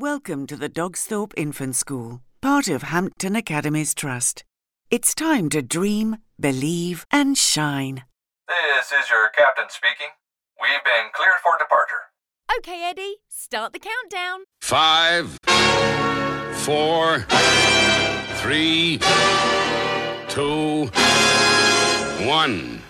Welcome to the Dogsthorpe Infant School, part of Hampton Academies Trust. It's time to dream, believe, and shine. This is your captain speaking. We've been cleared for departure. Okay, Eddie, start the countdown. Five, four, three, two, one.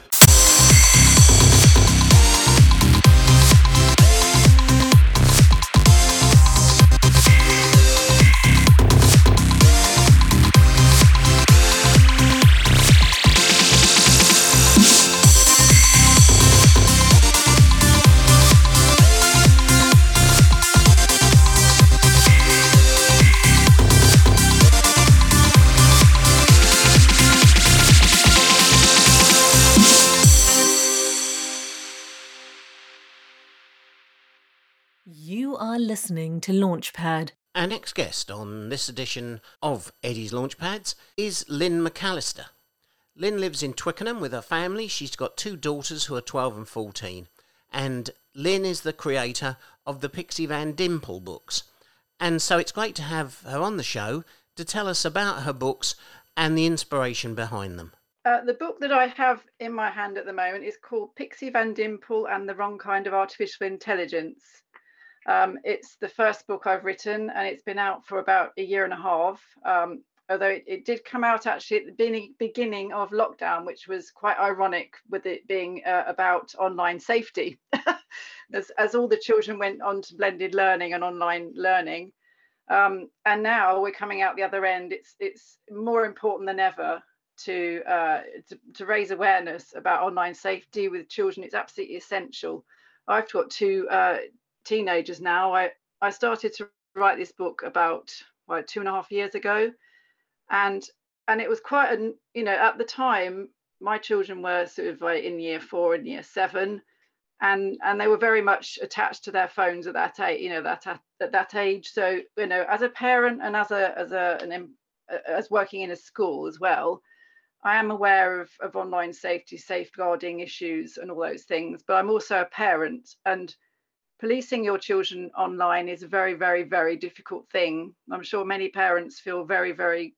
You are listening to Launchpad. Our next guest on this edition of Eddie's Launchpads is Lynn McAllister. Lynn lives in Twickenham with her family. She's got two daughters who are 12 and 14. And Lynn is the creator of the Pixie Van Dimple books. And so it's great to have her on the show to tell us about her books and the inspiration behind them. Uh, the book that I have in my hand at the moment is called Pixie Van Dimple and the Wrong Kind of Artificial Intelligence. Um, it's the first book I've written, and it's been out for about a year and a half. Um, although it, it, did come out actually at the beginning, of lockdown, which was quite ironic with it being uh, about online safety, as, as all the children went on to blended learning and online learning. Um, and now we're coming out the other end. It's it's more important than ever to, uh, to, to raise awareness about online safety with children. It's absolutely essential. I've got two uh, teenagers now. I, I started to write this book about what, two and a half years ago. And and it was quite an, you know, at the time, my children were sort of like in year four and year seven. And and they were very much attached to their phones at that age, you know, that at, at that age. So, you know, as a parent and as a as a an, as working in a school as well, I am aware of, of online safety, safeguarding issues and all those things, but I'm also a parent and policing your children online is a very, very, very difficult thing. I'm sure many parents feel very, very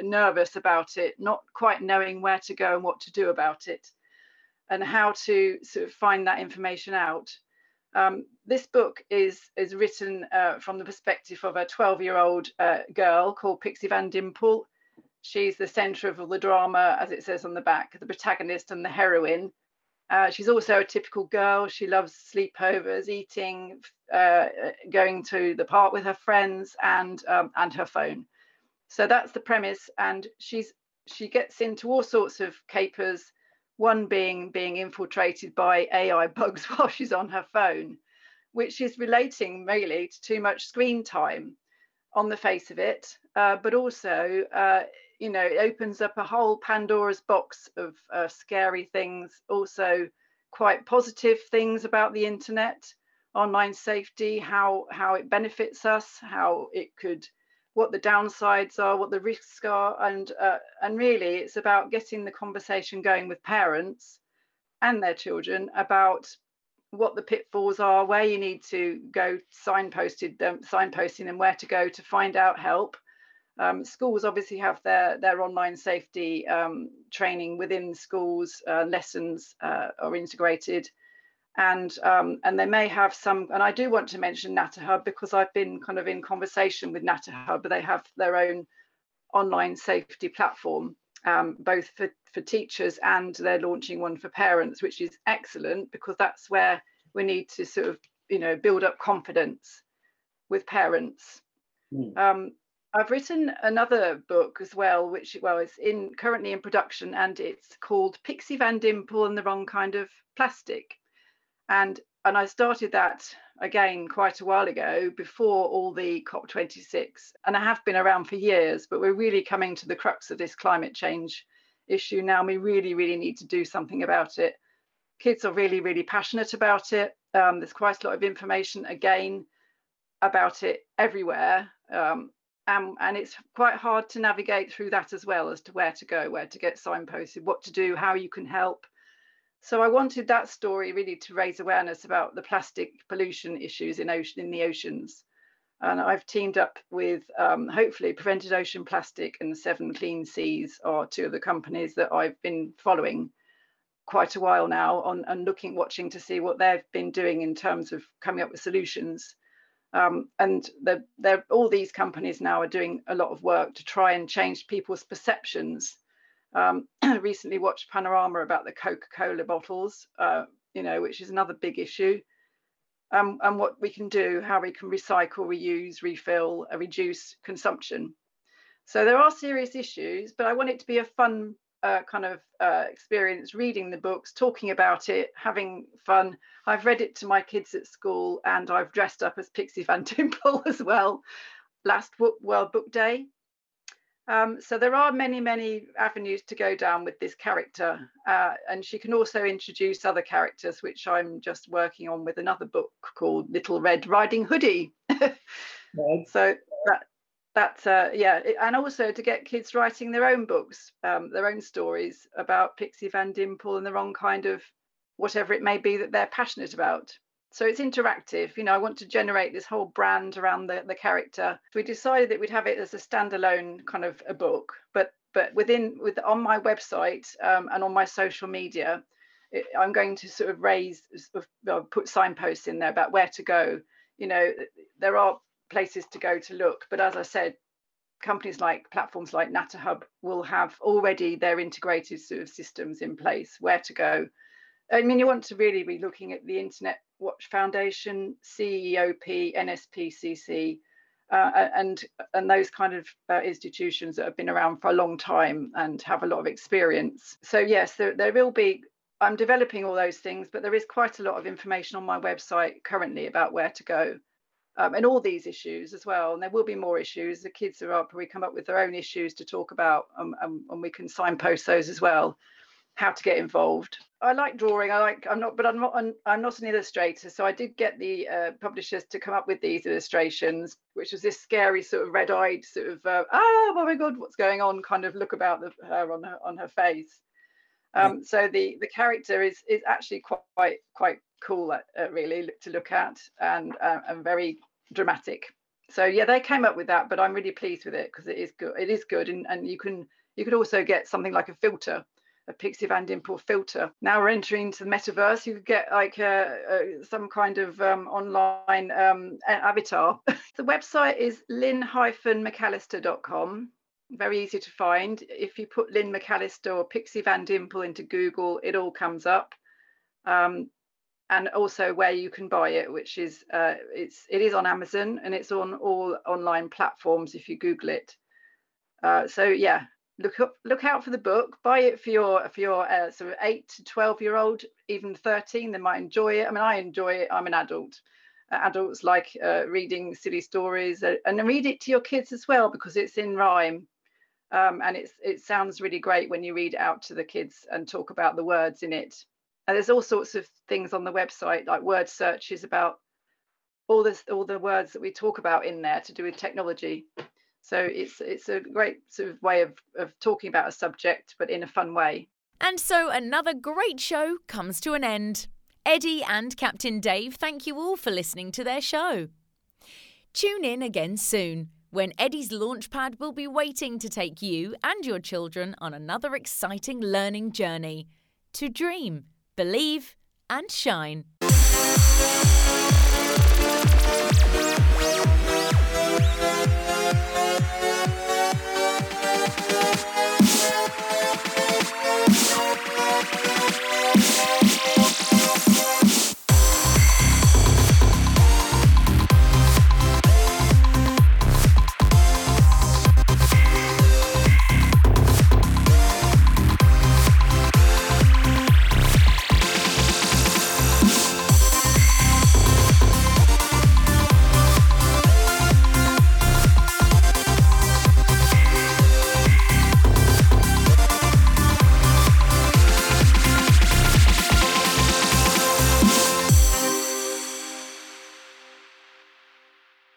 nervous about it, not quite knowing where to go and what to do about it, and how to sort of find that information out. Um, this book is is written uh, from the perspective of a 12 year old uh, girl called Pixie Van Dimple. She's the centre of the drama, as it says on the back, the protagonist and the heroine. Uh, she's also a typical girl. She loves sleepovers, eating, uh, going to the park with her friends, and um, and her phone. So that's the premise. And she's she gets into all sorts of capers. One being being infiltrated by AI bugs while she's on her phone, which is relating really to too much screen time on the face of it, uh, but also uh, you know, it opens up a whole Pandora's box of uh, scary things, also quite positive things about the internet, online safety, how how it benefits us, how it could, what the downsides are, what the risks are, and uh, and really it's about getting the conversation going with parents and their children about what the pitfalls are, where you need to go signposted them, signposting and where to go to find out help um, schools obviously have their, their online safety um, training within schools, uh, lessons uh, are integrated. And, um, and they may have some, and I do want to mention Natterhub because I've been kind of in conversation with Natterhub. They have their own online safety platform, um, both for, for teachers and they're launching one for parents, which is excellent because that's where we need to sort of, you know, build up confidence with parents. Mm. Um, I've written another book as well, which well is in currently in production, and it's called Pixie Van Dimple and the Wrong Kind of Plastic. And and I started that again quite a while ago before all the COP26, and I have been around for years, but we're really coming to the crux of this climate change issue now. We really, really need to do something about it. Kids are really, really passionate about it. Um, there's quite a lot of information again about it everywhere. Um, um, and it's quite hard to navigate through that as well as to where to go, where to get signposted, what to do, how you can help. So I wanted that story really to raise awareness about the plastic pollution issues in ocean in the oceans. And I've teamed up with um, hopefully Prevented Ocean Plastic and Seven Clean Seas are two of the companies that I've been following quite a while now on and looking, watching to see what they've been doing in terms of coming up with solutions. Um, and all these companies now are doing a lot of work to try and change people's perceptions. Um, recently watched Panorama about the Coca-Cola bottles, uh, you know, which is another big issue um, and what we can do, how we can recycle, reuse, refill, uh, reduce consumption. So there are serious issues, but I want it to be a fun uh, kind of uh, experience reading the books, talking about it, having fun. I've read it to my kids at school and I've dressed up as Pixie Van Dimple as well last World Book Day. Um, so there are many, many avenues to go down with this character. Uh, and she can also introduce other characters, which I'm just working on with another book called Little Red Riding Hoodie. So that, that's, uh, yeah. And also to get kids writing their own books, um, their own stories about Pixie Van Dimple and the wrong kind of whatever it may be that they're passionate about so it's interactive you know i want to generate this whole brand around the, the character we decided that we'd have it as a standalone kind of a book but but within with on my website um, and on my social media it, i'm going to sort of raise uh, put signposts in there about where to go you know there are places to go to look but as i said companies like platforms like Natterhub will have already their integrated sort of systems in place where to go I mean, you want to really be looking at the Internet Watch Foundation, CEOP, NSPCC, uh, and and those kind of uh, institutions that have been around for a long time and have a lot of experience. So yes, there, there will be. I'm developing all those things, but there is quite a lot of information on my website currently about where to go. Um, and all these issues as well. And there will be more issues. The kids are up, we come up with their own issues to talk about, um, um, and we can signpost those as well how to get involved. I like drawing. I like. I'm not, but I'm not. I'm not an illustrator. So I did get the uh, publishers to come up with these illustrations, which was this scary sort of red-eyed sort of uh, oh my god, what's going on? Kind of look about the, her on her on her face. Um, so the the character is is actually quite quite cool, uh, really to look at, and uh, and very dramatic. So yeah, they came up with that, but I'm really pleased with it because it is good. It is good, and and you can you could also get something like a filter a Pixie Van Dimple filter. Now we're entering into the metaverse. You could get like a, a, some kind of um, online um, avatar. the website is lynn-mcallister.com. Very easy to find. If you put Lynn McAllister or Pixie Van Dimple into Google, it all comes up. Um, and also where you can buy it, which is uh, it's it is on Amazon and it's on all online platforms if you Google it. Uh, so yeah, look up look out for the book buy it for your for your uh, sort of 8 to 12 year old even 13 they might enjoy it. I mean i enjoy it i'm an adult. Uh, adults like uh, reading silly stories uh, and read it to your kids as well because it's in rhyme. Um, and it's it sounds really great when you read out to the kids and talk about the words in it and there's all sorts of things on the website like word searches about all this all the words that we talk about in there to do with technology so it's it's a great sort of way of, of talking about a subject, but in a fun way. And so another great show comes to an end. Eddie and Captain Dave thank you all for listening to their show. Tune in again soon when Eddie's Launchpad will be waiting to take you and your children on another exciting learning journey to dream, believe, and shine.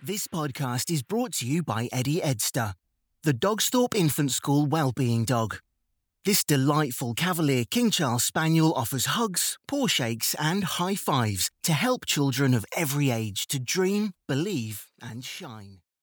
This podcast is brought to you by Eddie Edster, the Dogsthorpe Infant School Wellbeing Dog. This delightful Cavalier King Charles Spaniel offers hugs, paw shakes, and high fives to help children of every age to dream, believe, and shine.